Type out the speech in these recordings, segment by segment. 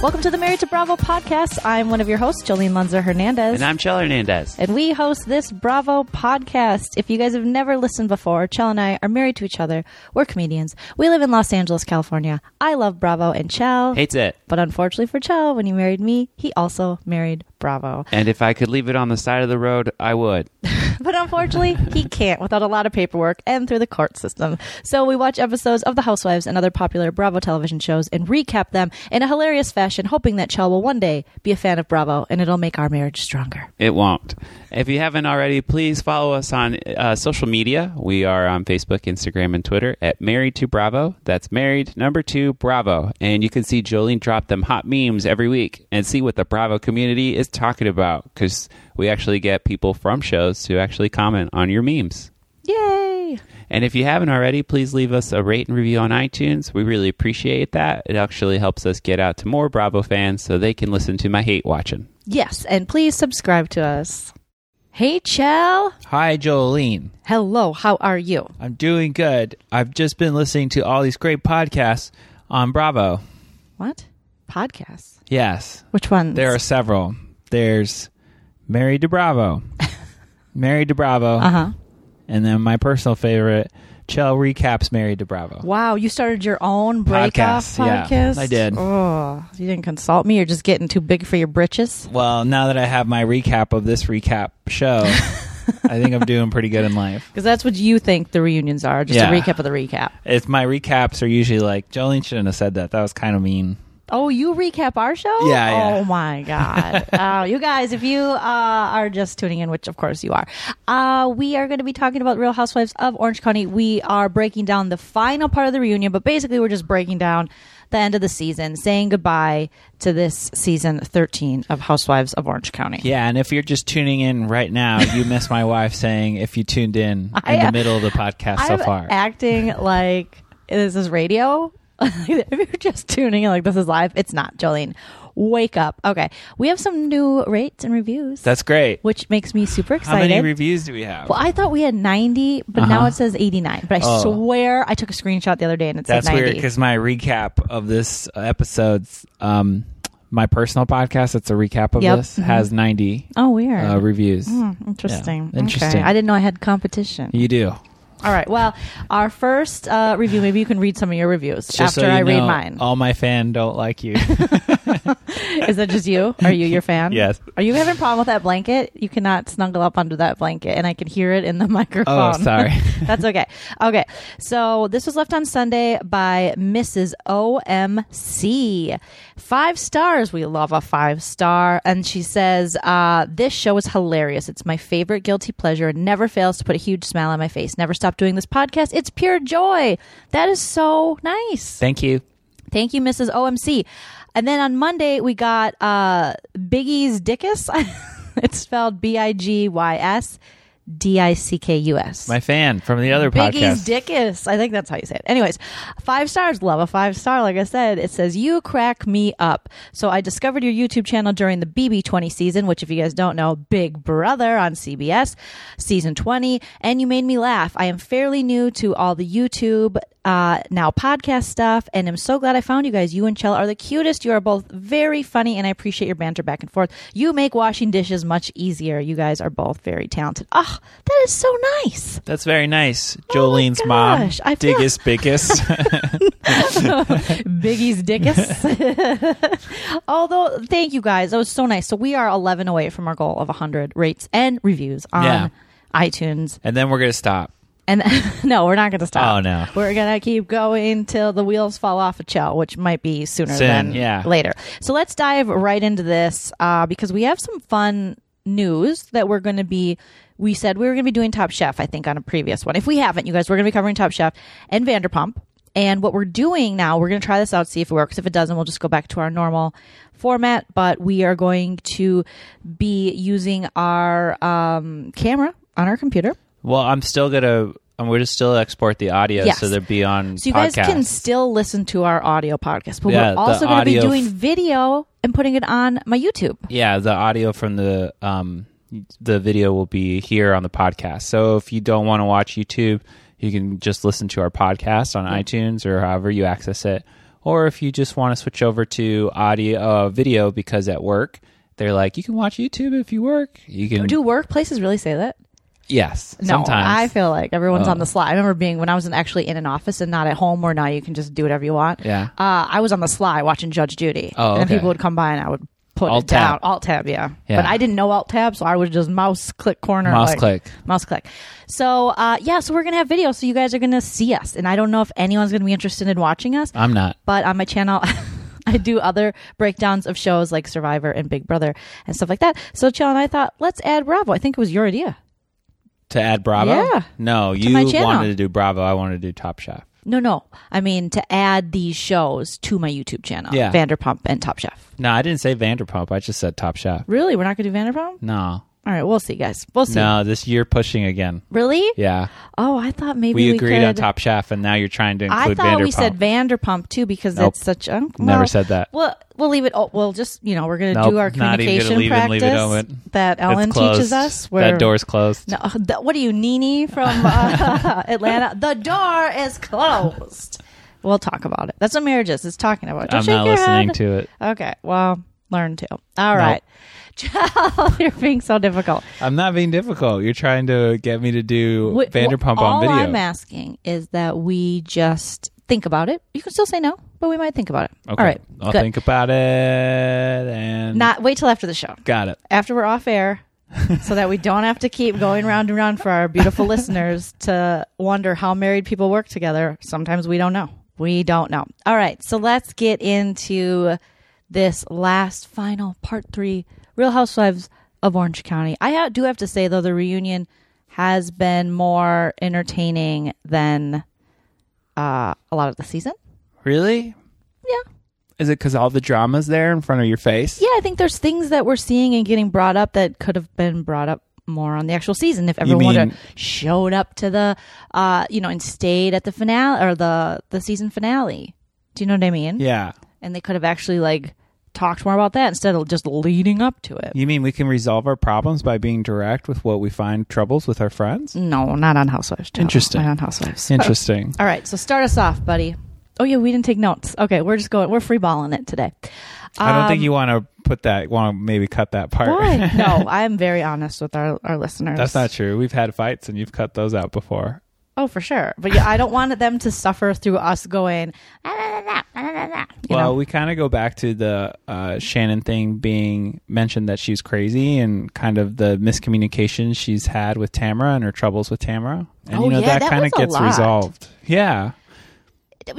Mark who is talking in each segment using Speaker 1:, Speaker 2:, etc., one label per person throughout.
Speaker 1: Welcome to the Married to Bravo podcast. I'm one of your hosts, Jolene Lunzer Hernandez.
Speaker 2: And I'm Chell Hernandez.
Speaker 1: And we host this Bravo podcast. If you guys have never listened before, Chell and I are married to each other. We're comedians. We live in Los Angeles, California. I love Bravo and Chell.
Speaker 2: Hates it.
Speaker 1: But unfortunately for Chell, when he married me, he also married Bravo.
Speaker 2: And if I could leave it on the side of the road, I would.
Speaker 1: but unfortunately, he can't without a lot of paperwork and through the court system. So we watch episodes of The Housewives and other popular Bravo television shows and recap them in a hilarious fashion, hoping that Chell will one day be a fan of Bravo and it'll make our marriage stronger.
Speaker 2: It won't. If you haven't already, please follow us on uh, social media. We are on Facebook, Instagram, and Twitter at Married to Bravo. That's Married number two Bravo. And you can see Jolene drop them hot memes every week and see what the Bravo community is talking about because we actually get people from shows to actually comment on your memes.
Speaker 1: Yay!
Speaker 2: And if you haven't already, please leave us a rate and review on iTunes. We really appreciate that. It actually helps us get out to more Bravo fans so they can listen to my hate watching.
Speaker 1: Yes, and please subscribe to us. Hey, Chell.
Speaker 3: Hi, Jolene.
Speaker 1: Hello, how are you?
Speaker 3: I'm doing good. I've just been listening to all these great podcasts on Bravo.
Speaker 1: What? Podcasts?
Speaker 3: Yes.
Speaker 1: Which ones?
Speaker 3: There are several. There's Married to Bravo, Married to Bravo,
Speaker 1: Uh huh.
Speaker 3: and then my personal favorite, Chell recaps Mary to Bravo.
Speaker 1: Wow, you started your own breakoff
Speaker 3: Podcast, yeah,
Speaker 1: podcast?
Speaker 3: I did.
Speaker 1: Oh, you didn't consult me? You're just getting too big for your britches?
Speaker 3: Well, now that I have my recap of this recap show, I think I'm doing pretty good in life.
Speaker 1: Because that's what you think the reunions are, just
Speaker 3: Yeah.
Speaker 1: a recap of the recap.
Speaker 3: If my recaps are usually like, Jolene shouldn't have said that. That was kind of mean.
Speaker 1: Oh, you recap our show?
Speaker 3: Yeah, yeah.
Speaker 1: Oh my god! uh, you guys, if you uh, are just tuning in, which of course you are, uh, we are going to be talking about Real Housewives of Orange County. We are breaking down the final part of the reunion, but basically we're just breaking down the end of the season, saying goodbye to this season 13 of Housewives of Orange County.
Speaker 3: Yeah, and if you're just tuning in right now, you missed my wife saying if you tuned in
Speaker 1: I
Speaker 3: in the middle of the podcast so
Speaker 1: I'm
Speaker 3: far.
Speaker 1: acting like this is radio. if you're just tuning in like this is live, it's not. Jolene, wake up. Okay, we have some new rates and reviews.
Speaker 3: That's great.
Speaker 1: which makes me super excited.
Speaker 3: How many reviews do we have?
Speaker 1: well, I thought we had 90, but now
Speaker 3: Uh-huh.
Speaker 1: it says 89. But I
Speaker 3: Oh.
Speaker 1: swear I took a screenshot the other day and it said
Speaker 3: That's
Speaker 1: 90.
Speaker 3: weird because my recap of this episode's um, my personal podcast. It's a recap of
Speaker 1: Yep.
Speaker 3: this
Speaker 1: Mhm.
Speaker 3: has 90
Speaker 1: oh, weird.
Speaker 3: uh, reviews.
Speaker 1: Hmm, interesting.
Speaker 3: Yeah, interesting.
Speaker 1: Okay. I didn't know I had competition.
Speaker 3: You do.
Speaker 1: All right. Well, our first uh, review, maybe you can read some of your reviews
Speaker 3: Just
Speaker 1: after
Speaker 3: so
Speaker 1: I read mine.
Speaker 3: All my fan don't like you.
Speaker 1: Is that just you? Are you your fan?
Speaker 3: Yes.
Speaker 1: Are you having a problem with that blanket? You cannot snuggle up under that blanket, and I can hear it in the microphone.
Speaker 3: oh, sorry.
Speaker 1: That's okay. Okay. So this was left on Sunday by Mrs. OMC. Five stars. We love a five star. And she says, uh, This show is hilarious. It's my favorite guilty pleasure and never fails to put a huge smile on my face. Never stop doing this podcast. It's pure joy. That is so nice.
Speaker 3: Thank you.
Speaker 1: Thank you, Mrs. OMC. And then on Monday, we got uh, Biggie's Dickus. it's spelled B I G Y S D I C K U S.
Speaker 3: My fan from the other
Speaker 1: Biggie's
Speaker 3: podcast.
Speaker 1: Dickus. I think that's how you say it. Anyways, five stars. Love a five star. Like I said, it says, You crack me up. So I discovered your YouTube channel during the BB20 season, which, if you guys don't know, Big Brother on CBS, season 20, and you made me laugh. I am fairly new to all the YouTube. Uh, now podcast stuff, and I'm so glad I found you guys. You and Chell are the cutest. You are both very funny, and I appreciate your banter back and forth. You make washing dishes much easier. You guys are both very talented. Ah, that is so nice.
Speaker 3: That's very nice.
Speaker 1: Oh my
Speaker 3: Jolene's mom.
Speaker 1: gosh, I feel-
Speaker 3: Diggus biggest.
Speaker 1: Biggie's dickus. Although, thank you guys. That was so nice. So we are 11 away from our goal of 100 rates and reviews on
Speaker 3: Yeah.
Speaker 1: iTunes.
Speaker 3: and then we're gonna stop.
Speaker 1: And no, we're not going to stop.
Speaker 3: Oh, no.
Speaker 1: We're going to keep going till the wheels fall off a Chell, which might be sooner
Speaker 3: Soon,
Speaker 1: than
Speaker 3: yeah.
Speaker 1: later. So let's dive right into this uh, because we have some fun news that we're going to be. We said we were going to be doing Top Chef, I think, on a previous one. If we haven't, you guys, we're going to be covering Top Chef and Vanderpump. And what we're doing now, we're going to try this out, see if it works. If it doesn't, we'll just go back to our normal format. But we are going to be using our um, camera on our computer.
Speaker 3: Well, I'm still gonna. I'm going to still export the audio
Speaker 1: Yes.
Speaker 3: so they'll be on.
Speaker 1: So you guys can still listen to our audio podcast, but
Speaker 3: Yeah,
Speaker 1: we're
Speaker 3: the
Speaker 1: also going to be
Speaker 3: audio
Speaker 1: doing
Speaker 3: f-
Speaker 1: video and putting it on my YouTube.
Speaker 3: Yeah, the audio from the um the video will be here on the podcast. So if you don't want to watch YouTube, you can just listen to our podcast on iTunes or however you access it. or if you just want to switch over to audio uh, video because at work they're like you can watch YouTube if you work. You can
Speaker 1: Do workplaces really say that?
Speaker 3: Yes.
Speaker 1: No,
Speaker 3: sometimes
Speaker 1: I feel like everyone's
Speaker 3: Oh.
Speaker 1: on the sly. I remember being when I was in, actually in an office and not at home, where now you can just do whatever you want.
Speaker 3: Yeah.
Speaker 1: Uh, I was on the sly watching Judge Judy.
Speaker 3: Oh,
Speaker 1: And then
Speaker 3: okay.
Speaker 1: people would come by and I would put
Speaker 3: Alt
Speaker 1: it down. Alt tab, yeah.
Speaker 3: Yeah.
Speaker 1: But I didn't know Alt tab, so I would just mouse click corner.
Speaker 3: mouse
Speaker 1: like-
Speaker 3: click.
Speaker 1: Mouse click. So, uh, yeah, so we're going to have video, so you guys are going to see us. And I don't know if anyone's going to be interested in watching us,
Speaker 3: I'm not.
Speaker 1: but on my channel, I do other breakdowns of shows like Survivor and Big Brother and stuff like that. So, Chell and I thought, let's add Bravo. I think it was your idea.
Speaker 3: To add Bravo?
Speaker 1: Yeah.
Speaker 3: No, you
Speaker 1: my channel.
Speaker 3: wanted to do Bravo. I wanted to do Top Chef.
Speaker 1: No, no. I mean, to add these shows to my YouTube channel
Speaker 3: Yeah.
Speaker 1: Vanderpump and Top Chef.
Speaker 3: No, I didn't say Vanderpump. I just said Top Chef.
Speaker 1: Really? We're not going to do Vanderpump?
Speaker 3: No.
Speaker 1: All right, we'll see, guys. We'll see.
Speaker 3: No, this you're pushing again.
Speaker 1: Really?
Speaker 3: Yeah.
Speaker 1: Oh, I thought maybe
Speaker 3: We
Speaker 1: we,
Speaker 3: agreed
Speaker 1: could...
Speaker 3: on Top Chef, and now you're trying to include.
Speaker 1: I thought
Speaker 3: Vanderpump.
Speaker 1: we said Vanderpump too because
Speaker 3: Nope.
Speaker 1: it's such a
Speaker 3: Never said that.
Speaker 1: We'll we'll leave it. Oh, we'll just you know we're gonna
Speaker 3: Nope,
Speaker 1: do our
Speaker 3: not even gonna
Speaker 1: communication practice
Speaker 3: it
Speaker 1: that Ellen teaches us. Where
Speaker 3: that door's closed.
Speaker 1: No, the, what are you, Nene from uh, Atlanta? The door is closed. We'll talk about it. That's what marriage is. It's talking about. Don't
Speaker 3: I'm not listening
Speaker 1: head.
Speaker 3: to it.
Speaker 1: Okay, well, learn to. All right. You're being so difficult.
Speaker 3: I'm not being difficult. You're trying to get me to do
Speaker 1: Wait,
Speaker 3: Vanderpump
Speaker 1: well,
Speaker 3: on video.
Speaker 1: All I'm asking is that we just think about it. You can still say no, but we might think about it.
Speaker 3: okay.
Speaker 1: All right.
Speaker 3: I'll
Speaker 1: good.
Speaker 3: think about it and
Speaker 1: Not wait till after the show.
Speaker 3: got it.
Speaker 1: After we're off air. so that we don't have to keep going round and round for our beautiful listeners to wonder how married people work together. Sometimes we don't know. We don't know. All right, so let's get into this last final part three Real Housewives of Orange County. I ha- do have to say, though, the reunion has been more entertaining than uh, a lot of the season.
Speaker 3: Really?
Speaker 1: Yeah.
Speaker 3: Is it because all the drama's there in front of your face?
Speaker 1: Yeah, I think there's things that we're seeing and getting brought up that could have been brought up more on the actual season if everyone
Speaker 3: mean-
Speaker 1: showed up to the uh you know and stayed at the finale or the the season finale. Do you know what I mean?
Speaker 3: Yeah.
Speaker 1: And they could have actually like talked more about that instead of just leading up to it.
Speaker 3: You mean we can resolve our problems by being direct with what we find troubles with our friends?
Speaker 1: No, not on Housewives. Channel.
Speaker 3: Interesting.
Speaker 1: Not on Housewives.
Speaker 3: Interesting.
Speaker 1: All right, so start us off, buddy. Oh yeah, we didn't take notes. Okay, we're just going. We're freeballing it today.
Speaker 3: I don't think
Speaker 1: Um,
Speaker 3: you want to put that. Want to maybe cut that part?
Speaker 1: Why? no, I'm very honest with our our listeners.
Speaker 3: That's not true. We've had fights and you've cut those out before.
Speaker 1: Oh, for sure. But yeah, I don't want them to suffer through us going. "Ah, nah, nah, nah, nah, nah, nah," you
Speaker 3: well,
Speaker 1: know?
Speaker 3: we kind of go back to the uh, Shannon thing being mentioned that she's crazy and kind of the miscommunication she's had with Tamara and her troubles with Tamara. And
Speaker 1: Oh,
Speaker 3: you know
Speaker 1: yeah,
Speaker 3: that,
Speaker 1: that
Speaker 3: kind
Speaker 1: was
Speaker 3: of
Speaker 1: a
Speaker 3: gets
Speaker 1: lot.
Speaker 3: resolved. Yeah.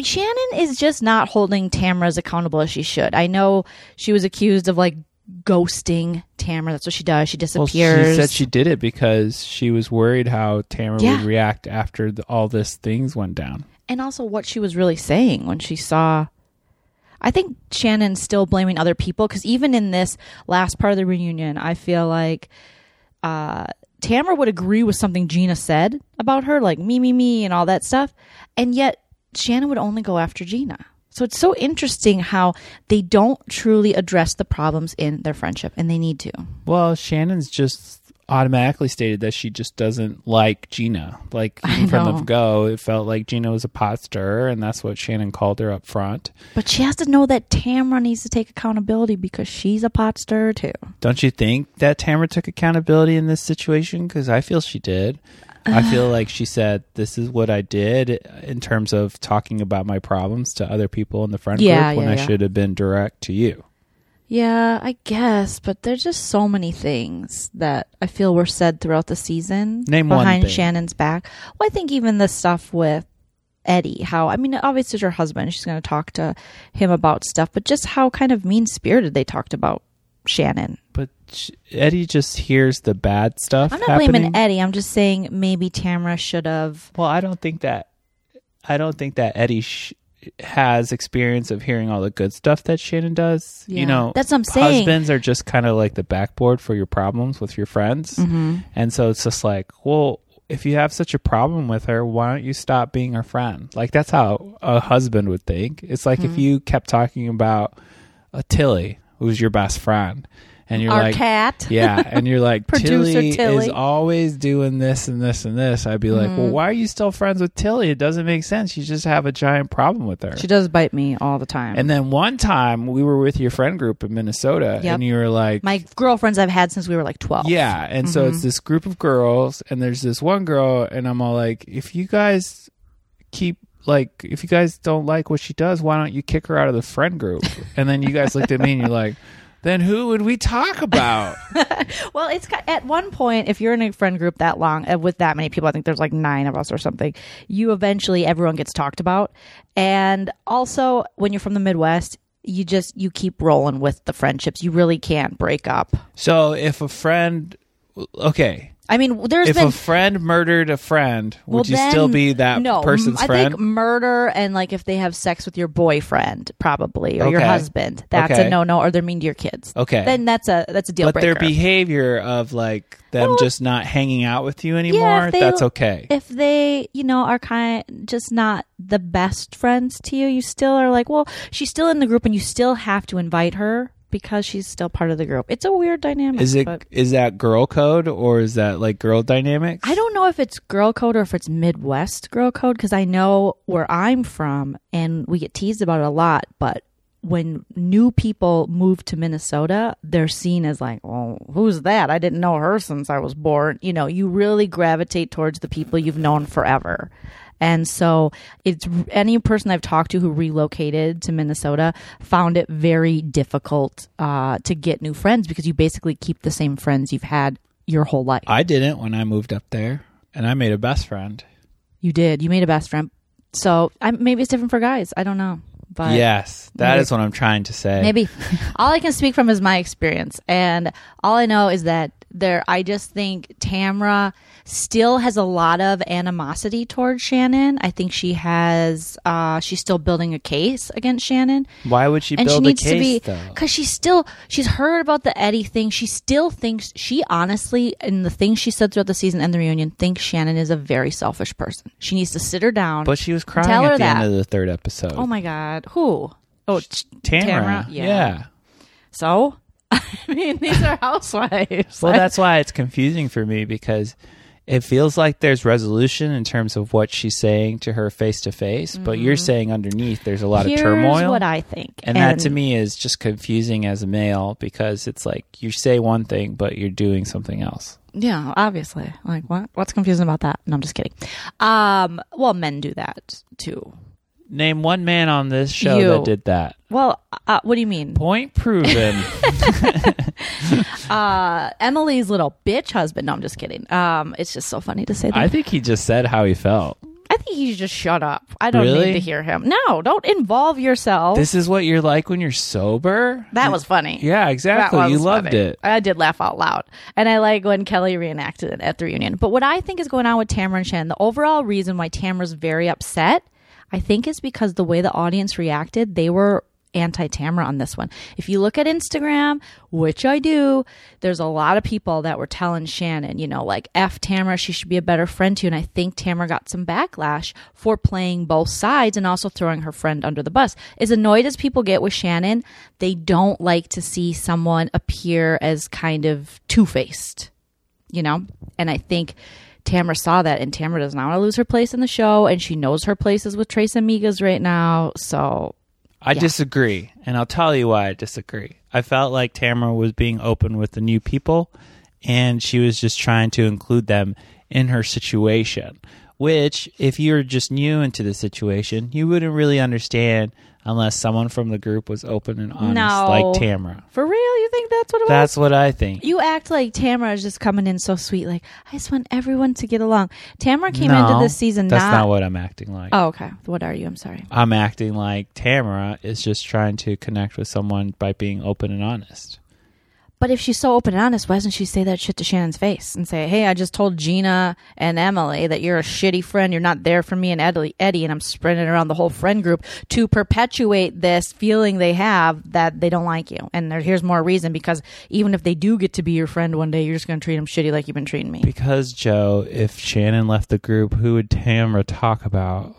Speaker 1: Shannon is just not holding Tamara as accountable as she should. I know she was accused of like ghosting Tamara. That's what she does. She
Speaker 3: Well,
Speaker 1: disappears.
Speaker 3: she said she did it because she was worried how Tamara
Speaker 1: Yeah.
Speaker 3: would react after the, all this things went down.
Speaker 1: and also what she was really saying when she saw. I think Shannon's still blaming other people because even in this last part of the reunion, I feel like uh, Tamara would agree with something Gina said about her, like me, me, me, and all that stuff. And yet Shannon would only go after Gina. So it's so interesting how they don't truly address the problems in their friendship, and they need to.
Speaker 3: Well, Shannon's just automatically stated that she just doesn't like Gina. Like from the go, it felt like Gina was a pot stirrer, and that's what Shannon called her up front.
Speaker 1: But she has to know that Tamara needs to take accountability because she's a pot stirrer too.
Speaker 3: Don't you think that Tamara took accountability in this situation? Because I feel she did. I feel like she said, "This is what I did in terms of talking about my problems to other people in the friend
Speaker 1: Yeah,
Speaker 3: group when
Speaker 1: yeah,
Speaker 3: I
Speaker 1: yeah.
Speaker 3: should have been direct to you."
Speaker 1: Yeah, I guess, but there's just so many things that I feel were said throughout the season
Speaker 3: Name
Speaker 1: behind. Shannon's back. Well, I think even the stuff with Eddie, how I mean, obviously it's her husband, she's going to talk to him about stuff, but just how kind of mean spirited they talked about Shannon.
Speaker 3: But Eddie just hears the bad stuff.
Speaker 1: I'm not
Speaker 3: happening.
Speaker 1: blaming Eddie. I'm just saying maybe Tamara should have.
Speaker 3: Well, I don't think that. I don't think that Eddie sh- has experience of hearing all the good stuff that Shannon does.
Speaker 1: Yeah.
Speaker 3: You know,
Speaker 1: That's what I'm saying.
Speaker 3: Husbands are just kind of like the backboard for your problems with your friends,
Speaker 1: Mm-hmm.
Speaker 3: and so it's just like, well, if you have such a problem with her, why don't you stop being her friend? Like that's how a husband would think. It's like
Speaker 1: Mm-hmm.
Speaker 3: if you kept talking about a Tilly, who's your best friend. And you're
Speaker 1: Our
Speaker 3: like,
Speaker 1: cat.
Speaker 3: yeah, and you're like,
Speaker 1: Producer
Speaker 3: Tilly,
Speaker 1: Tilly. Mm-hmm.
Speaker 3: is always doing this and this and this. I'd be like, well, why are you still friends with Tilly? It doesn't make sense. You just have a giant problem with her.
Speaker 1: She does bite me all the time.
Speaker 3: and then one time we were with your friend group in Minnesota,
Speaker 1: Yep.
Speaker 3: and you were like,
Speaker 1: my girlfriends I've had since we were like 12.
Speaker 3: yeah, and so
Speaker 1: Mm-hmm.
Speaker 3: it's this group of girls, and there's this one girl, and I'm all like, if you guys keep like, if you guys don't like what she does, why don't you kick her out of the friend group? and then you guys looked at me and you're like, then who would we talk about?
Speaker 1: Well, it's at one point, if you're in a friend group that long uh, with that many people, I think there's like nine of us or something, you eventually, everyone gets talked about. And also, when you're from the Midwest, you just, you keep rolling with the friendships. You really can't break up.
Speaker 3: so if a friend, okay,
Speaker 1: I mean, there's
Speaker 3: if
Speaker 1: been.
Speaker 3: a friend murdered a friend, would
Speaker 1: well,
Speaker 3: you
Speaker 1: then-
Speaker 3: still be that
Speaker 1: no,
Speaker 3: person's
Speaker 1: I
Speaker 3: friend?
Speaker 1: think murder and like if they have sex with your boyfriend, probably, or your husband, that's
Speaker 3: Okay.
Speaker 1: a no no. Or they're mean to your kids.
Speaker 3: Okay.
Speaker 1: then that's a that's a deal
Speaker 3: but their behavior of like them
Speaker 1: Well,
Speaker 3: just not hanging out with you anymore,
Speaker 1: if they-
Speaker 3: that's okay.
Speaker 1: if they, you know, are kind just not the best friends to you, you still are like, well, she's still in the group and you still have to invite her because she's still part of the group. It's a weird dynamic.
Speaker 3: Is it
Speaker 1: but
Speaker 3: is that girl code or is that like girl dynamics?
Speaker 1: I don't know if it's girl code or if it's Midwest girl code because I know where I'm from and we get teased about it a lot, but when new people move to Minnesota, they're seen as like, oh, who's that? I didn't know her since I was born. You know, you really gravitate towards the people you've known forever. And so it's any person I've talked to who relocated to Minnesota found it very difficult uh, to get new friends because you basically keep the same friends you've had your whole life.
Speaker 3: I didn't when I moved up there, and I made a best friend.
Speaker 1: You did. You made a best friend. So I, maybe it's different for guys. I don't know. But
Speaker 3: yes, that
Speaker 1: maybe-
Speaker 3: is what I'm trying to say.
Speaker 1: maybe all I can speak from is my experience. And all I know is that there, I just think Tamra still has a lot of animosity towards Shannon. I think she has, uh, she's still building a case against Shannon.
Speaker 3: Why would she
Speaker 1: and
Speaker 3: build
Speaker 1: she needs
Speaker 3: a case
Speaker 1: to be because she's still she's heard about the Eddie thing. She still thinks she honestly, in the things she said throughout the season and the reunion, thinks Shannon is a very selfish person. She needs to sit her down.
Speaker 3: But she was crying
Speaker 1: Tell her
Speaker 3: at the
Speaker 1: that.
Speaker 3: end of the third episode.
Speaker 1: oh my god, who? Oh, T-
Speaker 3: Tamara.
Speaker 1: Yeah.
Speaker 3: yeah.
Speaker 1: So, I mean, these are housewives.
Speaker 3: Well, that's why it's confusing for me because it feels like there's resolution in terms of what she's saying to her face to face, but you're saying underneath there's a lot
Speaker 1: Mm-hmm. Here's
Speaker 3: of turmoil.
Speaker 1: what I think,
Speaker 3: and, that to me is just confusing as a male because it's like you say one thing but you're doing something else.
Speaker 1: Yeah, obviously. Like what? What's confusing about that? No, I'm just kidding. Um, well, men do that too.
Speaker 3: Name one man on this show
Speaker 1: You.
Speaker 3: that did that.
Speaker 1: Well, uh, what do you mean?
Speaker 3: Point proven.
Speaker 1: Uh, Emily's little bitch husband. No, I'm just kidding. Um, it's just so funny to say that.
Speaker 3: I think he just said how he felt.
Speaker 1: I think he should just shut up. I don't
Speaker 3: Really?
Speaker 1: need to hear him. No, don't involve yourself.
Speaker 3: This is what you're like when you're sober?
Speaker 1: that was funny.
Speaker 3: Yeah,
Speaker 1: That
Speaker 3: exactly.
Speaker 1: was
Speaker 3: You loved
Speaker 1: funny.
Speaker 3: it.
Speaker 1: I did laugh out loud. And I like when Kelly reenacted it at the reunion. But what I think is going on with Tamara and Shannon, the overall reason why Tamara's very upset, I think is because the way the audience reacted, they were anti Tamara on this one. If you look at Instagram, which I do, there's a lot of people that were telling Shannon, you know, like F Tamara, she should be a better friend to you. And I think Tamara got some backlash for playing both sides and also throwing her friend under the bus. As annoyed as people get with Shannon, they don't like to see someone appear as kind of two faced, you know? And I think Tamara saw that, and Tamara does not want to lose her place in the show, and she knows her place is with Tres Amigas right now. So
Speaker 3: I disagree, and I'll tell you why I disagree. I felt like Tamara was being open with the new people, and she was just trying to include them in her situation. Which, if you're just new into the situation, you wouldn't really understand unless someone from the group was open and honest,
Speaker 1: No.
Speaker 3: like Tamara.
Speaker 1: for real, you think that's what it was?
Speaker 3: That's what I think.
Speaker 1: You act like Tamara is just coming in so sweet. Like I just want everyone to get along. Tamara came
Speaker 3: no,
Speaker 1: into this season
Speaker 3: That's
Speaker 1: not.
Speaker 3: not what I'm acting like.
Speaker 1: oh, okay. What are you? I'm sorry.
Speaker 3: I'm acting like Tamara is just trying to connect with someone by being open and honest.
Speaker 1: But if she's so open and honest, why doesn't she say that shit to Shannon's face and say, "Hey, I just told Gina and Emily that you're a shitty friend. You're not there for me and Eddie, Eddie, and I'm spreading around the whole friend group to perpetuate this feeling they have that they don't like you. And there, here's more reason because even if they do get to be your friend one day, you're just going to treat them shitty like you've been treating me.
Speaker 3: Because Joe, if Shannon left the group, who would Tamra talk about?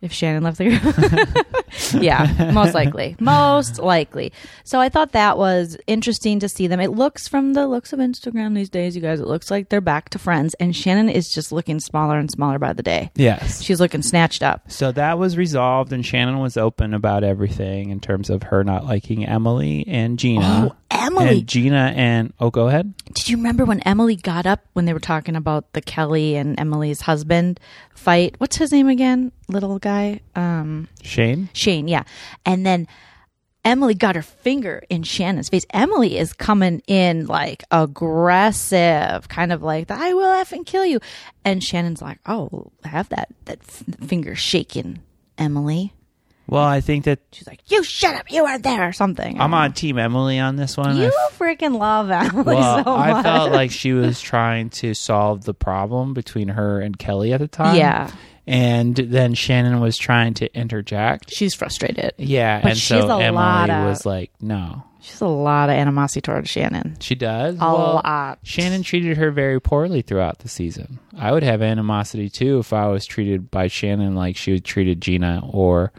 Speaker 1: If Shannon left the group, yeah, most likely. Most likely. So I thought that was interesting to see them. It looks from the looks of Instagram these days, you guys, it looks like they're back to friends. And Shannon is just looking smaller and smaller by the day.
Speaker 3: Yes.
Speaker 1: She's looking snatched up.
Speaker 3: So that was resolved, and Shannon was open about everything in terms of her not liking Emily and Gina.
Speaker 1: Oh, Emily.
Speaker 3: And Gina and oh, go ahead.
Speaker 1: Did you remember when Emily got up when they were talking about the Kelly and Emily's husband fight? What's his name again? Little guy? Um
Speaker 3: Shane.
Speaker 1: Shane, yeah. And then Emily got her finger in Shannon's face. Emily is coming in like aggressive, kind of like I will effing kill you. And Shannon's like, "Oh, have that that f- finger shaking, Emily."
Speaker 3: Well, I think that
Speaker 1: She's like, "You shut up, you are there," or something.
Speaker 3: I'm on Team Emily on this one. I
Speaker 1: You freaking love Emily
Speaker 3: well,
Speaker 1: so much.
Speaker 3: I felt like she was trying to solve the problem between her and Kelly at the time.
Speaker 1: Yeah.
Speaker 3: And then Shannon was trying to interject.
Speaker 1: she's frustrated.
Speaker 3: Yeah,
Speaker 1: But
Speaker 3: and
Speaker 1: she's
Speaker 3: so
Speaker 1: a
Speaker 3: Emily
Speaker 1: lot of-
Speaker 3: was like, "No."
Speaker 1: She's a lot of animosity towards Shannon.
Speaker 3: She does.
Speaker 1: A
Speaker 3: Well,
Speaker 1: lot.
Speaker 3: Shannon treated her very poorly throughout the season. I would have animosity too if I was treated by Shannon like she would treated Gina or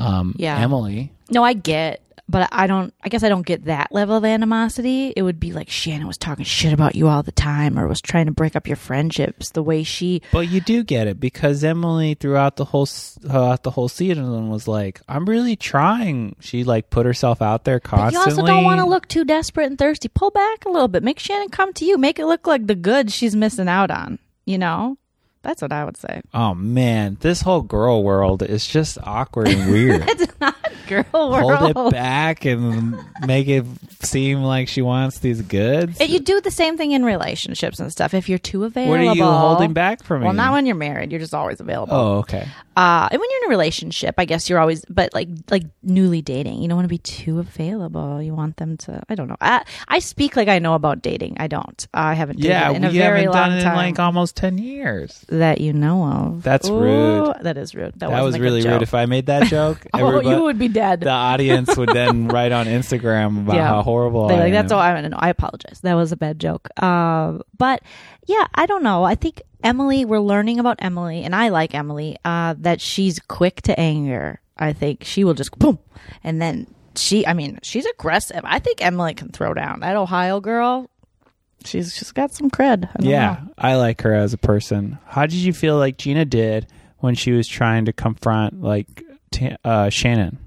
Speaker 3: um,
Speaker 1: Yeah.
Speaker 3: Emily.
Speaker 1: No, I get, but I don't. I guess I don't get that level of animosity. It would be like Shannon was talking shit about you all the time, or was trying to break up your friendships. The way she,
Speaker 3: But you do get it because Emily throughout the whole throughout the whole season was like, "I'm really trying." She like put herself out there constantly.
Speaker 1: you
Speaker 3: constantly.
Speaker 1: also don't want to look too desperate and thirsty. Pull back a little bit. Make Shannon come to you. Make it look like the good she's missing out on. You know, that's what I would say.
Speaker 3: Oh man, this whole girl world is just awkward and weird.
Speaker 1: Girl
Speaker 3: Hold it back and make it seem like she wants these goods.
Speaker 1: You do the same thing in relationships and stuff. If you're too available,
Speaker 3: what are you holding back from me?
Speaker 1: Well, not when you're married. You're just always available.
Speaker 3: Oh, okay.
Speaker 1: Uh, and when you're in a relationship, I guess you're always, but like like newly dating, you don't want to be too available. You want them to. I don't know. I I speak like I know about dating. I don't. I haven't dated
Speaker 3: Yeah,
Speaker 1: in a very
Speaker 3: haven't
Speaker 1: long
Speaker 3: done it in
Speaker 1: time
Speaker 3: like almost ten years.
Speaker 1: that you know of.
Speaker 3: That's
Speaker 1: Ooh,
Speaker 3: rude.
Speaker 1: That is rude. That,
Speaker 3: That was really rude. If I made that joke,
Speaker 1: oh, you would be dead.
Speaker 3: The audience would then write on Instagram about how horrible
Speaker 1: They're
Speaker 3: I
Speaker 1: like, that's all I know. I apologize. That was a bad joke. Uh, but yeah, I don't know. I think Emily, we're learning about Emily, and I like Emily, uh, that she's quick to anger. I think she will just boom. And then she, I mean, she's aggressive. I think Emily can throw down. That Ohio girl, she's just got some cred. I
Speaker 3: Yeah,
Speaker 1: know.
Speaker 3: I like her as a person. How did you feel like Gina did when she was trying to confront like uh, Shannon?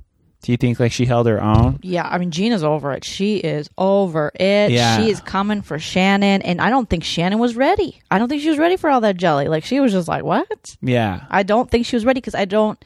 Speaker 3: Do you think like she held her own?
Speaker 1: Yeah, I mean Gina's over it. She is over it.
Speaker 3: Yeah.
Speaker 1: She is coming for Shannon, and I don't think Shannon was ready. I don't think she was ready for all that jelly. Like she was just like, "What?"
Speaker 3: Yeah.
Speaker 1: I don't think she was ready because I don't.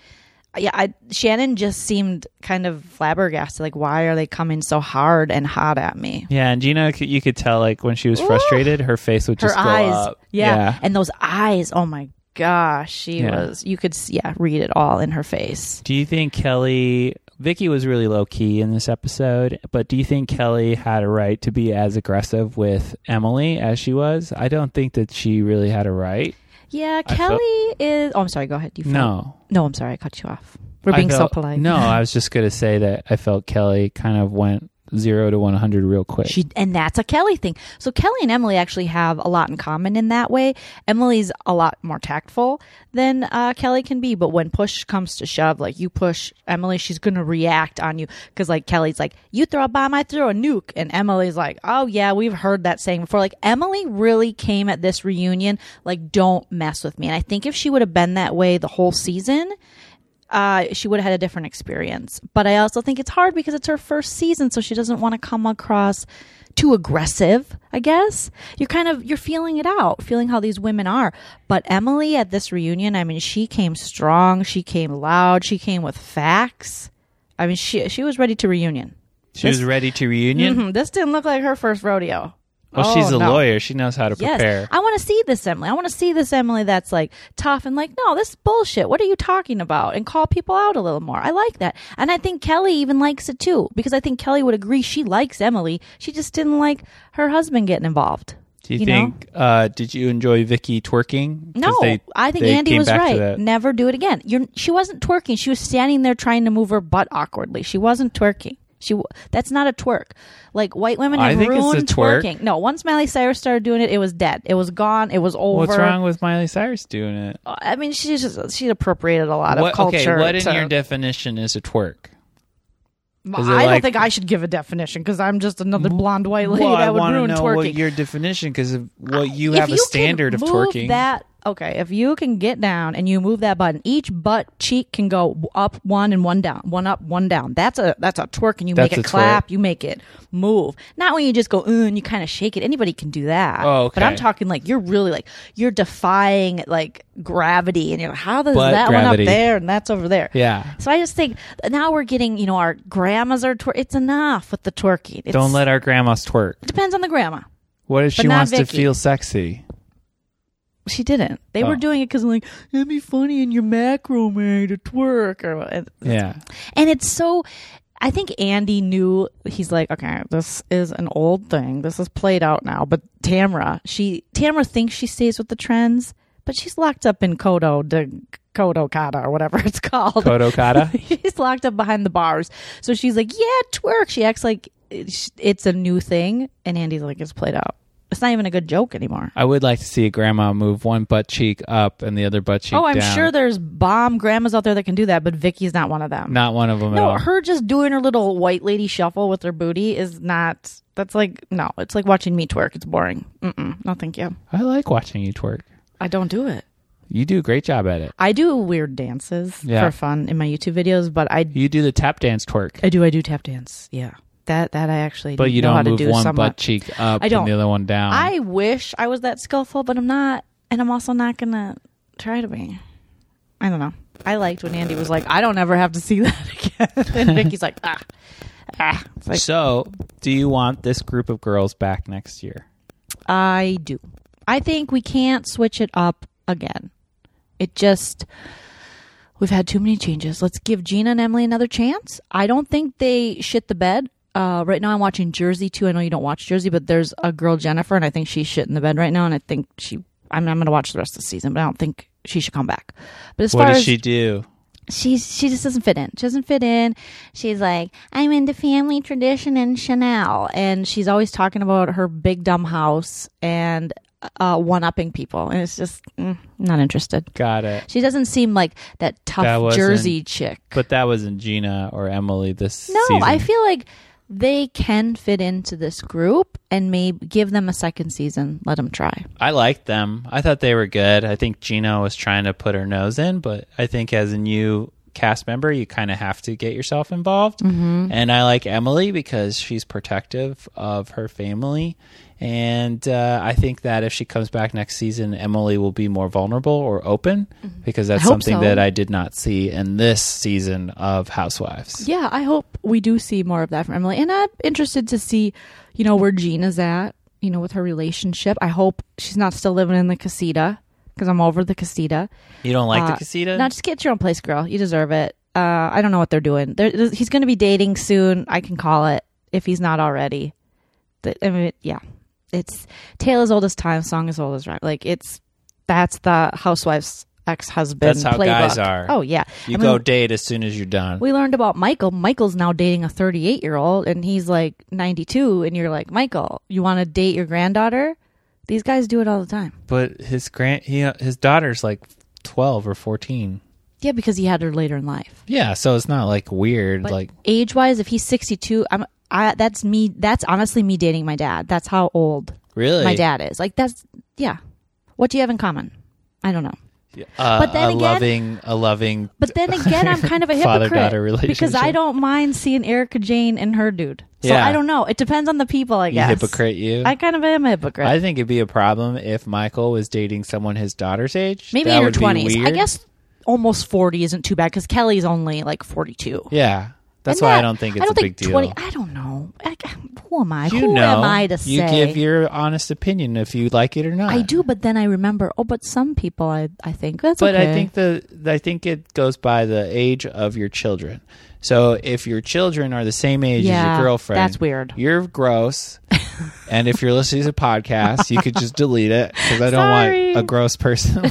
Speaker 1: Yeah, I, Shannon just seemed kind of flabbergasted. Like, why are they coming so hard and hot at me?
Speaker 3: Yeah, and Gina, you could tell like when she was frustrated, her face would
Speaker 1: Her
Speaker 3: just go
Speaker 1: eyes,
Speaker 3: up.
Speaker 1: yeah. and those eyes. Oh my gosh, she
Speaker 3: Yeah.
Speaker 1: was. You could, yeah, read it all in her face.
Speaker 3: Do you think Kelly Vicki was really low key in this episode, but do you think Kelly had a right to be as aggressive with Emily as she was? I don't think that she really had a right.
Speaker 1: Yeah,
Speaker 3: I
Speaker 1: Kelly
Speaker 3: felt-
Speaker 1: is. Oh, I'm sorry. Go ahead. You felt-
Speaker 3: No.
Speaker 1: no, I'm sorry. I cut you off. We're being
Speaker 3: felt-
Speaker 1: so polite.
Speaker 3: No, I was just going to say that I felt Kelly kind of went 0 to 100 real quick.
Speaker 1: She and that's a Kelly thing. So Kelly and Emily actually have a lot in common in that way. Emily's a lot more tactful than uh, Kelly can be, but when push comes to shove, like you push Emily, she's gonna react on you because like Kelly's like, "You throw a bomb, I throw a nuke," and Emily's like, "Oh yeah, we've heard that saying before." Like Emily really came at this reunion like, "Don't mess with me," and I think if she would have been that way the whole season, uh, she would have had a different experience. But I also think it's hard because it's her first season, so she doesn't want to come across too aggressive. I guess you're kind of you're feeling it out, feeling how these women are. But Emily at this reunion, I mean, she came strong, she came loud, she came with facts. I mean, she she was ready to reunion.
Speaker 3: she was ready to reunion.
Speaker 1: Mhm, This didn't look like her first rodeo.
Speaker 3: Well, she's
Speaker 1: Oh,
Speaker 3: a
Speaker 1: no.
Speaker 3: lawyer. She knows how to
Speaker 1: Yes,
Speaker 3: prepare.
Speaker 1: I want to see this Emily. I want to see this Emily that's like tough and like, no, this is bullshit. What are you talking about? And call people out a little more. I like that, and I think Kelly even likes it too because I think Kelly would agree she likes Emily. She just didn't like her husband getting involved.
Speaker 3: Do you,
Speaker 1: you
Speaker 3: think? Uh, did you enjoy Vicki twerking?
Speaker 1: No,
Speaker 3: they-
Speaker 1: I think Andy was right. Never do it again. You're, she wasn't twerking. She was standing there trying to move her butt awkwardly. She wasn't twerking. She that's not a twerk. Like white women
Speaker 3: I
Speaker 1: have
Speaker 3: think it's a
Speaker 1: ruined
Speaker 3: twerk.
Speaker 1: twerking. No, once Miley Cyrus started doing it, it was dead. It was gone. It was over.
Speaker 3: What's wrong with Miley Cyrus doing it?
Speaker 1: Uh, I mean, she's just she appropriated a lot
Speaker 3: What,
Speaker 1: of culture.
Speaker 3: okay, what in
Speaker 1: to-
Speaker 3: your definition is a twerk?
Speaker 1: I
Speaker 3: it
Speaker 1: don't think I should give a definition because I'm just another blonde white lady
Speaker 3: well, I
Speaker 1: that would ruin
Speaker 3: know
Speaker 1: twerking.
Speaker 3: what your definition because of what you have a
Speaker 1: can
Speaker 3: standard of twerking.
Speaker 1: That okay, if you can get down and you move that button, each butt cheek can go up one and one down, one up, one down. That's a that's a twerk, and you
Speaker 3: That's
Speaker 1: make it clap,
Speaker 3: twerk.
Speaker 1: you make it move. Not when you just go "Uh," and you kind of shake it. Anybody can do that.
Speaker 3: Oh,
Speaker 1: But I'm talking like you're really like you're defying like gravity, and you're like, how does
Speaker 3: Butt
Speaker 1: that
Speaker 3: gravity.
Speaker 1: one up there and that's over there?
Speaker 3: yeah.
Speaker 1: So I just think now we're getting, you know, our grandmas are twer- It's enough with the twerking. It's,
Speaker 3: Don't let our grandmas twerk.
Speaker 1: It depends on the grandma.
Speaker 3: What if she wants to feel sexy?
Speaker 1: She didn't. They
Speaker 3: Oh.
Speaker 1: were doing it because like it'd be funny in your macrame to twerk or
Speaker 3: Yeah.
Speaker 1: and it's so. I think Andy knew he's like, okay, this is an old thing. This is played out now. But Tamra, she Tamra thinks she stays with the trends, but she's locked up in Kodo de Kodo Kata or whatever it's called.
Speaker 3: Kodokata?
Speaker 1: she's locked up behind the bars. So she's like, yeah, twerk. She acts like it's a new thing, and Andy's like, it's played out. It's not even a good joke anymore.
Speaker 3: I would like to see a grandma move one butt cheek up and the other butt cheek
Speaker 1: Oh, I'm
Speaker 3: down.
Speaker 1: sure there's bomb grandmas out there that can do that, but Vicki's not one of them.
Speaker 3: Not one of them at
Speaker 1: no,
Speaker 3: all.
Speaker 1: her just doing her little white lady shuffle with her booty is not. That's like no. It's like watching me twerk. It's boring. Mm-mm, no, thank you.
Speaker 3: I like watching you twerk.
Speaker 1: I don't do it.
Speaker 3: You do a great job at it.
Speaker 1: I do weird dances
Speaker 3: Yeah.
Speaker 1: for fun in my YouTube videos, but I
Speaker 3: You do the tap dance twerk,
Speaker 1: I do I do tap dance. Yeah, that that I actually
Speaker 3: but you
Speaker 1: know how
Speaker 3: don't
Speaker 1: to
Speaker 3: move
Speaker 1: do
Speaker 3: one
Speaker 1: somewhat.
Speaker 3: butt cheek up
Speaker 1: I don't.
Speaker 3: and the other one down.
Speaker 1: I wish I was that skillful, but I'm not, and I'm also not gonna try to be. I don't know. I liked when Andy was like, "I don't ever have to see that again," and Vicki's like, "Ah, ah." Like
Speaker 3: so, do you want this group of girls back next year?
Speaker 1: I do. I think we can't switch it up again. It just we've had too many changes. Let's give Gina and Emily another chance. I don't think they shit the bed. Uh, right now, I'm watching Jersey too. I know you don't watch Jersey, but there's a girl Jennifer, and I think she's shit in the bed right now. And I think she. I'm, I'm going to watch the rest of the season, but I don't think she should come back. But as
Speaker 3: What
Speaker 1: far
Speaker 3: does
Speaker 1: as
Speaker 3: she do?
Speaker 1: she's she just doesn't fit in. She doesn't fit in. She's like, I'm into family tradition and Chanel, and she's always talking about her big dumb house and uh, one upping people, and it's just mm, not interested.
Speaker 3: Got it.
Speaker 1: She doesn't seem like that
Speaker 3: That
Speaker 1: tough
Speaker 3: wasn't-
Speaker 1: Jersey chick.
Speaker 3: But that wasn't Gina or Emily this
Speaker 1: no,
Speaker 3: season.
Speaker 1: I feel like they can fit into this group and maybe give them a second season. Let them try.
Speaker 3: I liked them. I thought they were good. I think Gina was trying to put her nose in, but I think as a new cast member, you kind of have to get yourself involved. Mm-hmm. And I like Emily because she's protective of her family. And uh, I think that if she comes back next season, Emily will be more vulnerable or open because that's
Speaker 1: Mm-hmm. I hope
Speaker 3: something
Speaker 1: so.
Speaker 3: that I did not see in this season of Housewives.
Speaker 1: Yeah, I hope we do see more of that from Emily. And I'm interested to see, you know, where Gina's at, you know, with her relationship. I hope she's not still living in the casita because I'm over the casita.
Speaker 3: You don't like
Speaker 1: Uh,
Speaker 3: the casita?
Speaker 1: No, just get your own place, girl. You deserve it. Uh, I don't know what they're doing. They're, he's going to be dating soon. I can call it if he's not already. The- I mean, yeah, it's tale as old as time, song as old as rhyme. Like it's that's the housewife's ex-husband.
Speaker 3: That's how
Speaker 1: playbook.
Speaker 3: guys are.
Speaker 1: Oh yeah,
Speaker 3: you
Speaker 1: I
Speaker 3: go
Speaker 1: mean,
Speaker 3: date as soon as you're done.
Speaker 1: we learned about Michael. Michael's now dating a 38 year old, and he's like 92. And you're like, Michael, you want to date your granddaughter? These guys do it all the time.
Speaker 3: but his grand he his daughter's like 12 or 14.
Speaker 1: Yeah, because he had her later in life.
Speaker 3: Yeah, so it's not like weird.
Speaker 1: But
Speaker 3: like
Speaker 1: age wise, if he's 62, I'm. I, that's me. That's honestly me dating my dad. That's how old
Speaker 3: really,
Speaker 1: my dad is. Like that's yeah. What do you have in common? I don't know.
Speaker 3: Uh,
Speaker 1: But then
Speaker 3: a
Speaker 1: again-
Speaker 3: loving, a loving.
Speaker 1: But then again, I'm kind of a hypocrite
Speaker 3: relationship.
Speaker 1: because I don't mind seeing Erika Jayne and her dude. So
Speaker 3: Yeah.
Speaker 1: I don't know. It depends on the people, I
Speaker 3: you
Speaker 1: guess.
Speaker 3: hypocrite, you.
Speaker 1: I kind of am a hypocrite.
Speaker 3: I think it'd be a problem if Michael was dating someone his daughter's age.
Speaker 1: Maybe
Speaker 3: That
Speaker 1: in her twenties. I guess almost forty isn't too bad because Kelly's only like forty-two.
Speaker 3: Yeah, that's
Speaker 1: And
Speaker 3: why I don't think it's
Speaker 1: don't
Speaker 3: a
Speaker 1: think
Speaker 3: big
Speaker 1: 20
Speaker 3: deal.
Speaker 1: I don't know. I, who am I?
Speaker 3: You
Speaker 1: who
Speaker 3: know,
Speaker 1: am I to
Speaker 3: you
Speaker 1: say?
Speaker 3: give your honest opinion if you like it or not.
Speaker 1: I do, but then I remember. Oh, but some people, I I think that's
Speaker 3: but
Speaker 1: okay.
Speaker 3: I think the I think it goes by the age of your children. So if your children are the same age as
Speaker 1: Yeah,
Speaker 3: your girlfriend,
Speaker 1: that's weird.
Speaker 3: You're gross. and if you're listening to a podcast, you could just delete it because I don't
Speaker 1: Sorry.
Speaker 3: want a gross person.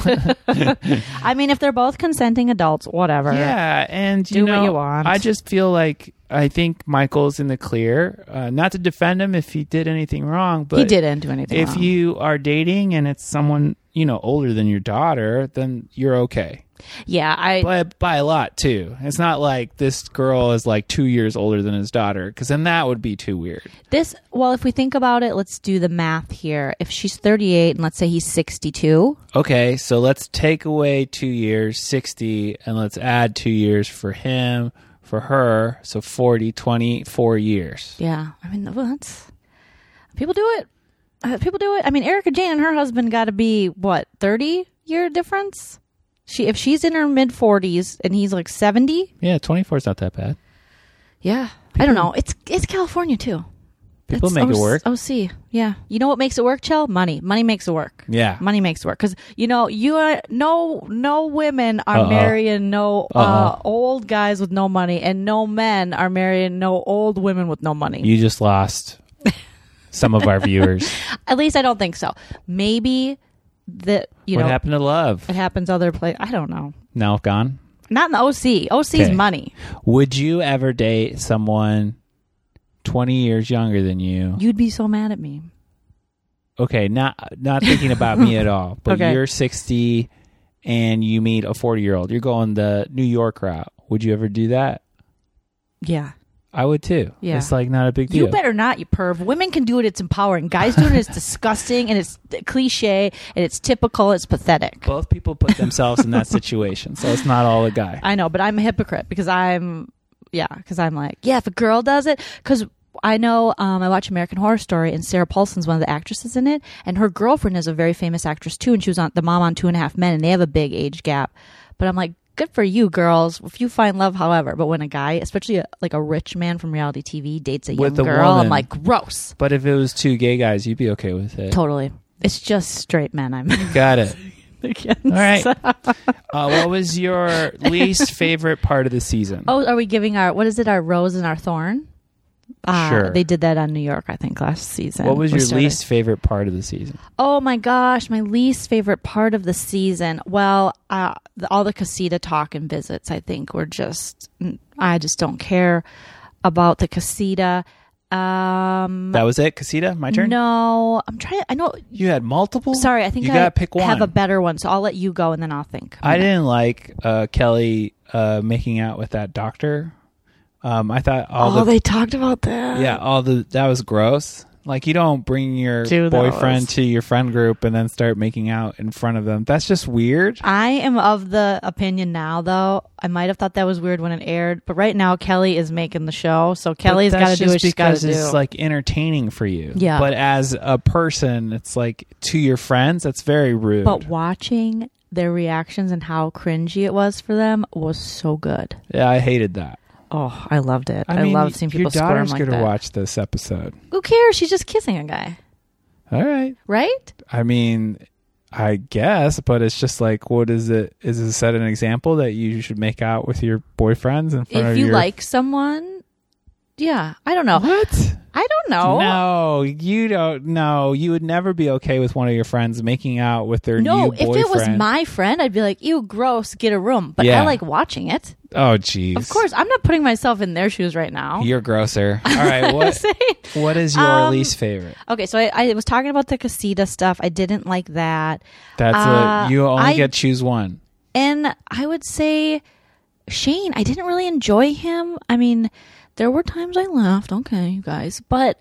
Speaker 1: I mean, if they're both consenting adults, whatever.
Speaker 3: yeah, and you
Speaker 1: Do what
Speaker 3: know,
Speaker 1: you want.
Speaker 3: I just feel like I think Michael's in the clear. Uh, not to defend him if he did anything wrong, but
Speaker 1: he didn't do anything.
Speaker 3: if
Speaker 1: wrong.
Speaker 3: you are dating and it's someone you know older than your daughter, then you're okay.
Speaker 1: Yeah, I
Speaker 3: By, by a lot too. It's not like this girl is like two years older than his daughter, because then that would be too weird.
Speaker 1: this. Well, if we think about it, let's do the math here. If she's 38 and let's say he's 62,
Speaker 3: Okay, so let's take away two years, 60, and let's add two years for him, for her. So 40, 24 years.
Speaker 1: yeah, I mean that's people do it. Uh, people do it. I mean, Erika Jayne and her husband got to be what 30 year difference. She if she's in her mid 40s and he's like 70,
Speaker 3: Yeah, 24 is not that bad.
Speaker 1: yeah. I don't know. It's it's California too.
Speaker 3: People
Speaker 1: It's
Speaker 3: make it work.
Speaker 1: OC, yeah. You know what makes it work, Chell? Money. Money makes it work.
Speaker 3: Yeah.
Speaker 1: Money makes it work because you know you are no no women are
Speaker 3: Uh-uh.
Speaker 1: marrying no uh,
Speaker 3: Uh-uh.
Speaker 1: old guys with no money, and no men are marrying no old women with no money.
Speaker 3: You just lost some of our viewers.
Speaker 1: At least I don't think so. Maybe that you
Speaker 3: what
Speaker 1: know
Speaker 3: happened to love?
Speaker 1: it happens other place. I don't know.
Speaker 3: Now gone?
Speaker 1: Not in the OC. OC's
Speaker 3: Okay.
Speaker 1: money.
Speaker 3: Would you ever date someone 20 years younger than you?
Speaker 1: You'd be so mad at me.
Speaker 3: Okay, not not thinking about me at all, but
Speaker 1: Okay.
Speaker 3: you're 60 and you meet a 40 year old. You're going the New York route. Would you ever do that?
Speaker 1: Yeah.
Speaker 3: I would too.
Speaker 1: Yeah.
Speaker 3: It's like not a big deal.
Speaker 1: You better not, you perv. Women can do it. It's empowering. Guys doing it is disgusting and it's cliche and it's typical. It's pathetic.
Speaker 3: Both people put themselves in that situation, so it's not all the guy.
Speaker 1: I know, but I'm a hypocrite because I'm, yeah, because I'm like, yeah, if a girl does it, because I know um, I watch American Horror Story and Sarah Paulson's one of the actresses in it, and her girlfriend is a very famous actress too, and she was on the mom on Two and a Half Men, and they have a big age gap. But I'm like, good for you, girls, if you find love, however. But when a guy, especially a, like a rich man from reality TV, dates a young
Speaker 3: With a
Speaker 1: girl, I'm like, gross.
Speaker 3: But if it was two gay guys, you'd be okay with it.
Speaker 1: Totally. It's just straight men I'm
Speaker 3: Got it.
Speaker 1: against.
Speaker 3: All right. Uh, what was your least favorite part of the season?
Speaker 1: Oh, are we giving our what is it? Our rose and our thorn. Uh,
Speaker 3: Sure.
Speaker 1: They did that on New York, I think, last season.
Speaker 3: what was your
Speaker 1: started-
Speaker 3: least favorite part of the season?
Speaker 1: Oh my gosh, my least favorite part of the season. Well, uh, the, all the casita talk and visits. I think were just. I just don't care about the casita. Um,
Speaker 3: That was it, Casita. My turn.
Speaker 1: no, I'm trying. I know.
Speaker 3: You had multiple.
Speaker 1: Sorry, I think
Speaker 3: you
Speaker 1: I
Speaker 3: gotta pick one.
Speaker 1: have a better one, so I'll let you go and then I'll think.
Speaker 3: I didn't like uh, Kelly uh, making out with that doctor. Um, I thought all
Speaker 1: oh,
Speaker 3: the
Speaker 1: they talked about that.
Speaker 3: yeah, all the that was gross. Like you don't bring your
Speaker 1: Dude,
Speaker 3: boyfriend
Speaker 1: was-
Speaker 3: to your friend group and then start making out in front of them. That's just weird.
Speaker 1: I am of the opinion now, though. I might have thought that was weird when it aired, but right now Kelly is making the show, so Kelly's got to do
Speaker 3: just
Speaker 1: what she's got to
Speaker 3: because
Speaker 1: do.
Speaker 3: it's like entertaining for you.
Speaker 1: Yeah.
Speaker 3: But as a person, it's like to your friends, that's very rude.
Speaker 1: but watching their reactions and how cringy it was for them was so good.
Speaker 3: yeah, I hated that.
Speaker 1: Oh, I loved it. I,
Speaker 3: mean,
Speaker 1: loved seeing people
Speaker 3: your daughter's
Speaker 1: like
Speaker 3: gonna watch this episode.
Speaker 1: Who cares? She's just kissing a guy,
Speaker 3: All right.
Speaker 1: right?
Speaker 3: I mean, I guess, but it's just like, what is it? Is it set an example that you should make out with your boyfriends in front
Speaker 1: If
Speaker 3: of
Speaker 1: you
Speaker 3: your
Speaker 1: like someone, yeah. I don't know.
Speaker 3: What?
Speaker 1: I don't know.
Speaker 3: No, you don't. No, you would never be okay with one of your friends making out with their.
Speaker 1: No,
Speaker 3: new
Speaker 1: if
Speaker 3: boyfriend.
Speaker 1: it was my friend, I'd be like, "Ew, gross, get a room." But
Speaker 3: Yeah.
Speaker 1: I like watching it.
Speaker 3: oh, jeez.
Speaker 1: Of course, I'm not putting myself in their shoes right now.
Speaker 3: You're grosser. All right, what what is your
Speaker 1: Um,
Speaker 3: least favorite?
Speaker 1: Okay, so I, I was talking about the casita stuff. I didn't like that.
Speaker 3: That's
Speaker 1: uh,
Speaker 3: a you only
Speaker 1: I-
Speaker 3: get choose one.
Speaker 1: And I would say Shane, I didn't really enjoy him. I mean, there were times I laughed, okay, you guys, but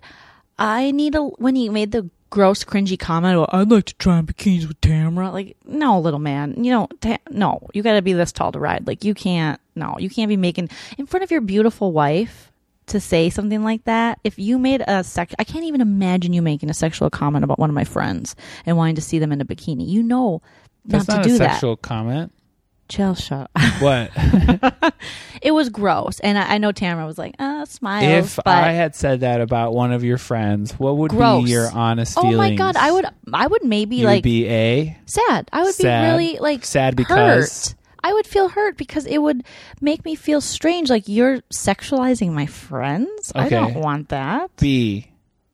Speaker 1: I need a when he made the gross cringy comment about I'd like to try bikinis with Tamara. Like, no, little man. You know, ta- no, you got to be this tall to ride. Like, you can't. No, you can't be making in front of your beautiful wife to say something like that. If you made a sex, I can't even imagine you making a sexual comment about one of my friends and wanting to see them in a bikini. You know,
Speaker 3: That's
Speaker 1: not
Speaker 3: not,
Speaker 1: to do
Speaker 3: a
Speaker 1: that.
Speaker 3: sexual comment.
Speaker 1: Chill, shut.
Speaker 3: What
Speaker 1: it was gross, and I, I know Tamara was like, "Uh, smiles."
Speaker 3: if I had said that about one of your friends? What would
Speaker 1: Gross.
Speaker 3: be your honest
Speaker 1: oh my god, I would, I would maybe
Speaker 3: You
Speaker 1: like
Speaker 3: would be a
Speaker 1: sad. I would
Speaker 3: Sad.
Speaker 1: be really like
Speaker 3: Sad because?
Speaker 1: hurt. I would feel hurt because it would make me feel strange. Like you're sexualizing my friends. I don't want that.
Speaker 3: B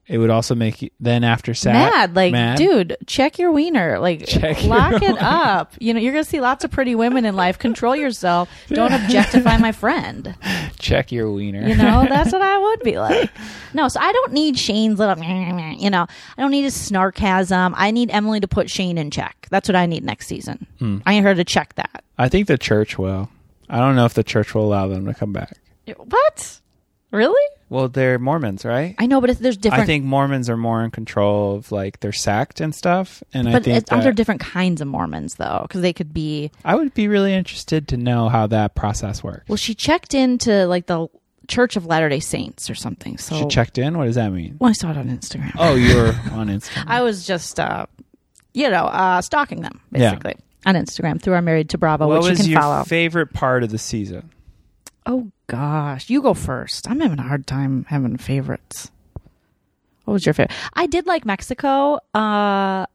Speaker 3: it would also make you then after sad
Speaker 1: mad. Like,
Speaker 3: mad.
Speaker 1: dude, check your wiener. Like,
Speaker 3: Check your
Speaker 1: lock it
Speaker 3: wiener.
Speaker 1: up. You know, you're gonna see lots of pretty women in life. Control yourself. Don't objectify my friend.
Speaker 3: check your wiener.
Speaker 1: You know, that's what I would be like. No, so I don't need Shane's little, you know, I don't need his snarkasm. I need Emily to put Shane in check. That's what I need next season.
Speaker 3: Hmm.
Speaker 1: I need her to check that.
Speaker 3: I think the church will. I don't know if the church will allow them to come back.
Speaker 1: What? Really?
Speaker 3: Well, they're Mormons, right?
Speaker 1: I know, but it's, there's different.
Speaker 3: I think Mormons are more in control of like their sect and stuff, and I
Speaker 1: but
Speaker 3: think
Speaker 1: it's, are there different kinds of Mormons though? Because they could be.
Speaker 3: I would be really interested to know how that process works.
Speaker 1: Well, she checked into like the Church of Latter Day Saints or something. So
Speaker 3: She checked in. What does that mean?
Speaker 1: Well, I saw it on Instagram.
Speaker 3: Oh, you were on Instagram.
Speaker 1: I was just, uh, you know, uh, stalking them
Speaker 3: Yeah.
Speaker 1: basically on Instagram through our Married to Bravo,
Speaker 3: what
Speaker 1: which you
Speaker 3: was
Speaker 1: can
Speaker 3: your
Speaker 1: follow.
Speaker 3: favorite part of the season?
Speaker 1: oh gosh, you go first. I'm having a hard time having favorites. What was your favorite? I did like Mexico. Uh,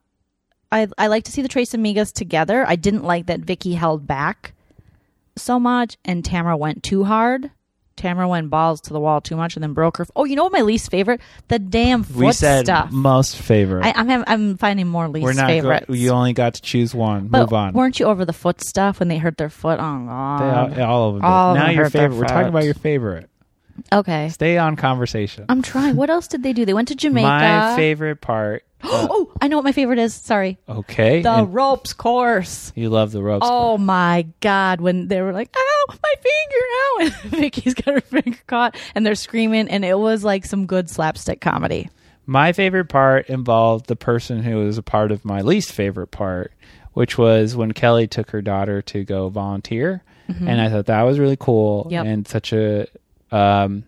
Speaker 1: I I like to see the Tres Amigas together. I didn't like that Vicki held back so much and Tamara went too hard. Tamara went balls to the wall too much and then broke her. Oh, you know what my least favorite? The damn foot
Speaker 3: we said
Speaker 1: stuff.
Speaker 3: most favorite.
Speaker 1: I, I'm I'm finding more least
Speaker 3: We're not. Go- you only got to choose one.
Speaker 1: but
Speaker 3: Move on.
Speaker 1: weren't you over the foot stuff when they hurt their foot? Oh god.
Speaker 3: They all, all of them.
Speaker 1: all of
Speaker 3: now
Speaker 1: them
Speaker 3: your favorite. We're talking about your favorite.
Speaker 1: Okay.
Speaker 3: Stay on conversation.
Speaker 1: I'm trying. What else did they do? They went to Jamaica.
Speaker 3: My favorite part. uh,
Speaker 1: oh, I know what my favorite is. Sorry.
Speaker 3: okay.
Speaker 1: The
Speaker 3: and
Speaker 1: ropes course.
Speaker 3: you love the ropes.
Speaker 1: Oh my god! When they were like, "Ow, my finger!" Ow, and Vicki's got her finger caught, and they're screaming, and it was like some good slapstick comedy.
Speaker 3: My favorite part involved the person who was a part of my least favorite part, which was when Kelly took her daughter to go volunteer, and I thought that was really cool
Speaker 1: Mm-hmm. Yep.
Speaker 3: and such a um,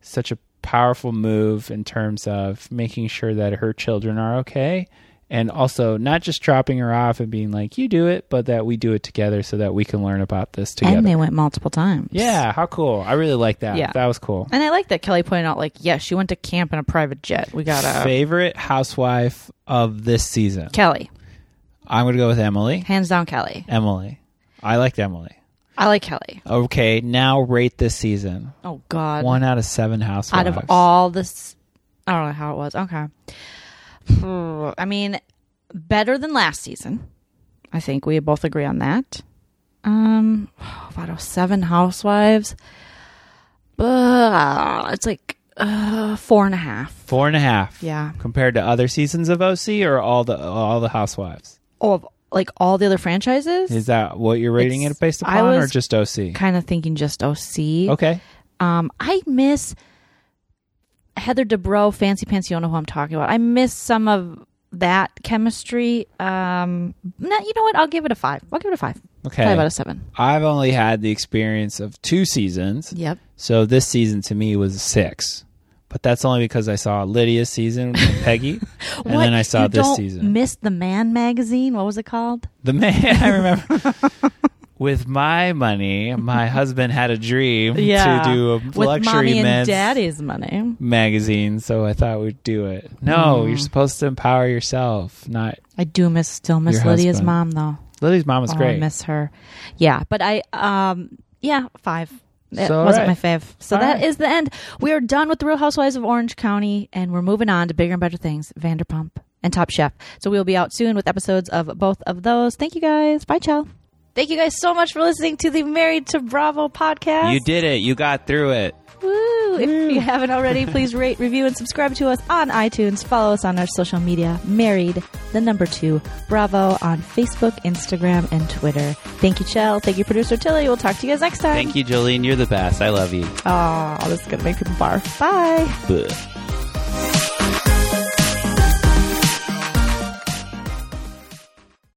Speaker 3: such a powerful move in terms of making sure that her children are okay. And also, not just dropping her off and being like, "You do it," but that we do it together so that we can learn about this together.
Speaker 1: And they went multiple times.
Speaker 3: yeah, how cool! I really like that.
Speaker 1: Yeah.
Speaker 3: that was cool.
Speaker 1: And I like that Kelly pointed out, like, yeah, she went to camp in a private jet. We got a
Speaker 3: Favorite housewife of this season?
Speaker 1: Kelly,
Speaker 3: I'm going to go with Emily.
Speaker 1: hands down, Kelly.
Speaker 3: Emily. I liked Emily.
Speaker 1: I like Kelly.
Speaker 3: Okay, now rate this season.
Speaker 1: Oh God,
Speaker 3: One out of seven housewives.
Speaker 1: out of all this, I don't know how it was. Okay, I mean, better than last season. I think we both agree on that. Um, out of seven housewives, uh, it's like uh, four and a half.
Speaker 3: Four and a half.
Speaker 1: Yeah.
Speaker 3: Compared to other seasons of OC or all the all the housewives?
Speaker 1: Oh, of like all the other franchises.
Speaker 3: Is that what you're rating it based
Speaker 1: I
Speaker 3: upon or
Speaker 1: was
Speaker 3: just OC?
Speaker 1: kind of thinking just OC.
Speaker 3: Okay.
Speaker 1: Um, I miss Heather Dubrow, Fancy Pants. You don't know who I'm talking about. I miss some of that chemistry. Um, no, you know what? I'll give it a five. I'll give it a five.
Speaker 3: Okay.
Speaker 1: Five out of seven.
Speaker 3: I've only had the experience of two seasons.
Speaker 1: Yep.
Speaker 3: So this season to me was a six. But that's only because I saw Lydia's season with Peggy. and
Speaker 1: What?
Speaker 3: then I saw
Speaker 1: You
Speaker 3: this
Speaker 1: don't
Speaker 3: season.
Speaker 1: Miss the Man magazine. What was it called?
Speaker 3: The man, I remember. With my money, my husband had a dream to do a
Speaker 1: with
Speaker 3: luxury
Speaker 1: mommy and
Speaker 3: men's
Speaker 1: daddy's money.
Speaker 3: magazine, so I thought we'd do it. No,
Speaker 1: Mm.
Speaker 3: you're supposed to empower yourself, not
Speaker 1: I do miss still miss Lydia's
Speaker 3: husband.
Speaker 1: mom though.
Speaker 3: Lydia's mom was
Speaker 1: oh,
Speaker 3: great.
Speaker 1: I miss her. Yeah, but I um yeah five. It
Speaker 3: So,
Speaker 1: wasn't
Speaker 3: alright.
Speaker 1: my fave. So
Speaker 3: All
Speaker 1: that is
Speaker 3: right.
Speaker 1: the end. We are done with the Real Housewives of Orange County, and we're moving on to bigger and better things: Vanderpump and Top Chef. So we'll be out soon with episodes of both of those. Thank you guys. Bye, ciao. Thank you guys so much for listening to the Married to Bravo podcast.
Speaker 2: You did it. You got through it.
Speaker 1: Woo! If you haven't already, please rate, review, and subscribe to us on iTunes. Follow us on our social media, Married, the number two, Bravo, on Facebook, Instagram, and Twitter. Thank you, Chell. Thank you, producer Tilly. We'll talk to you guys next time.
Speaker 2: Thank you, Jolene. You're the best. I love you.
Speaker 1: Oh, this is going to make people barf. Bye.
Speaker 2: Bleh.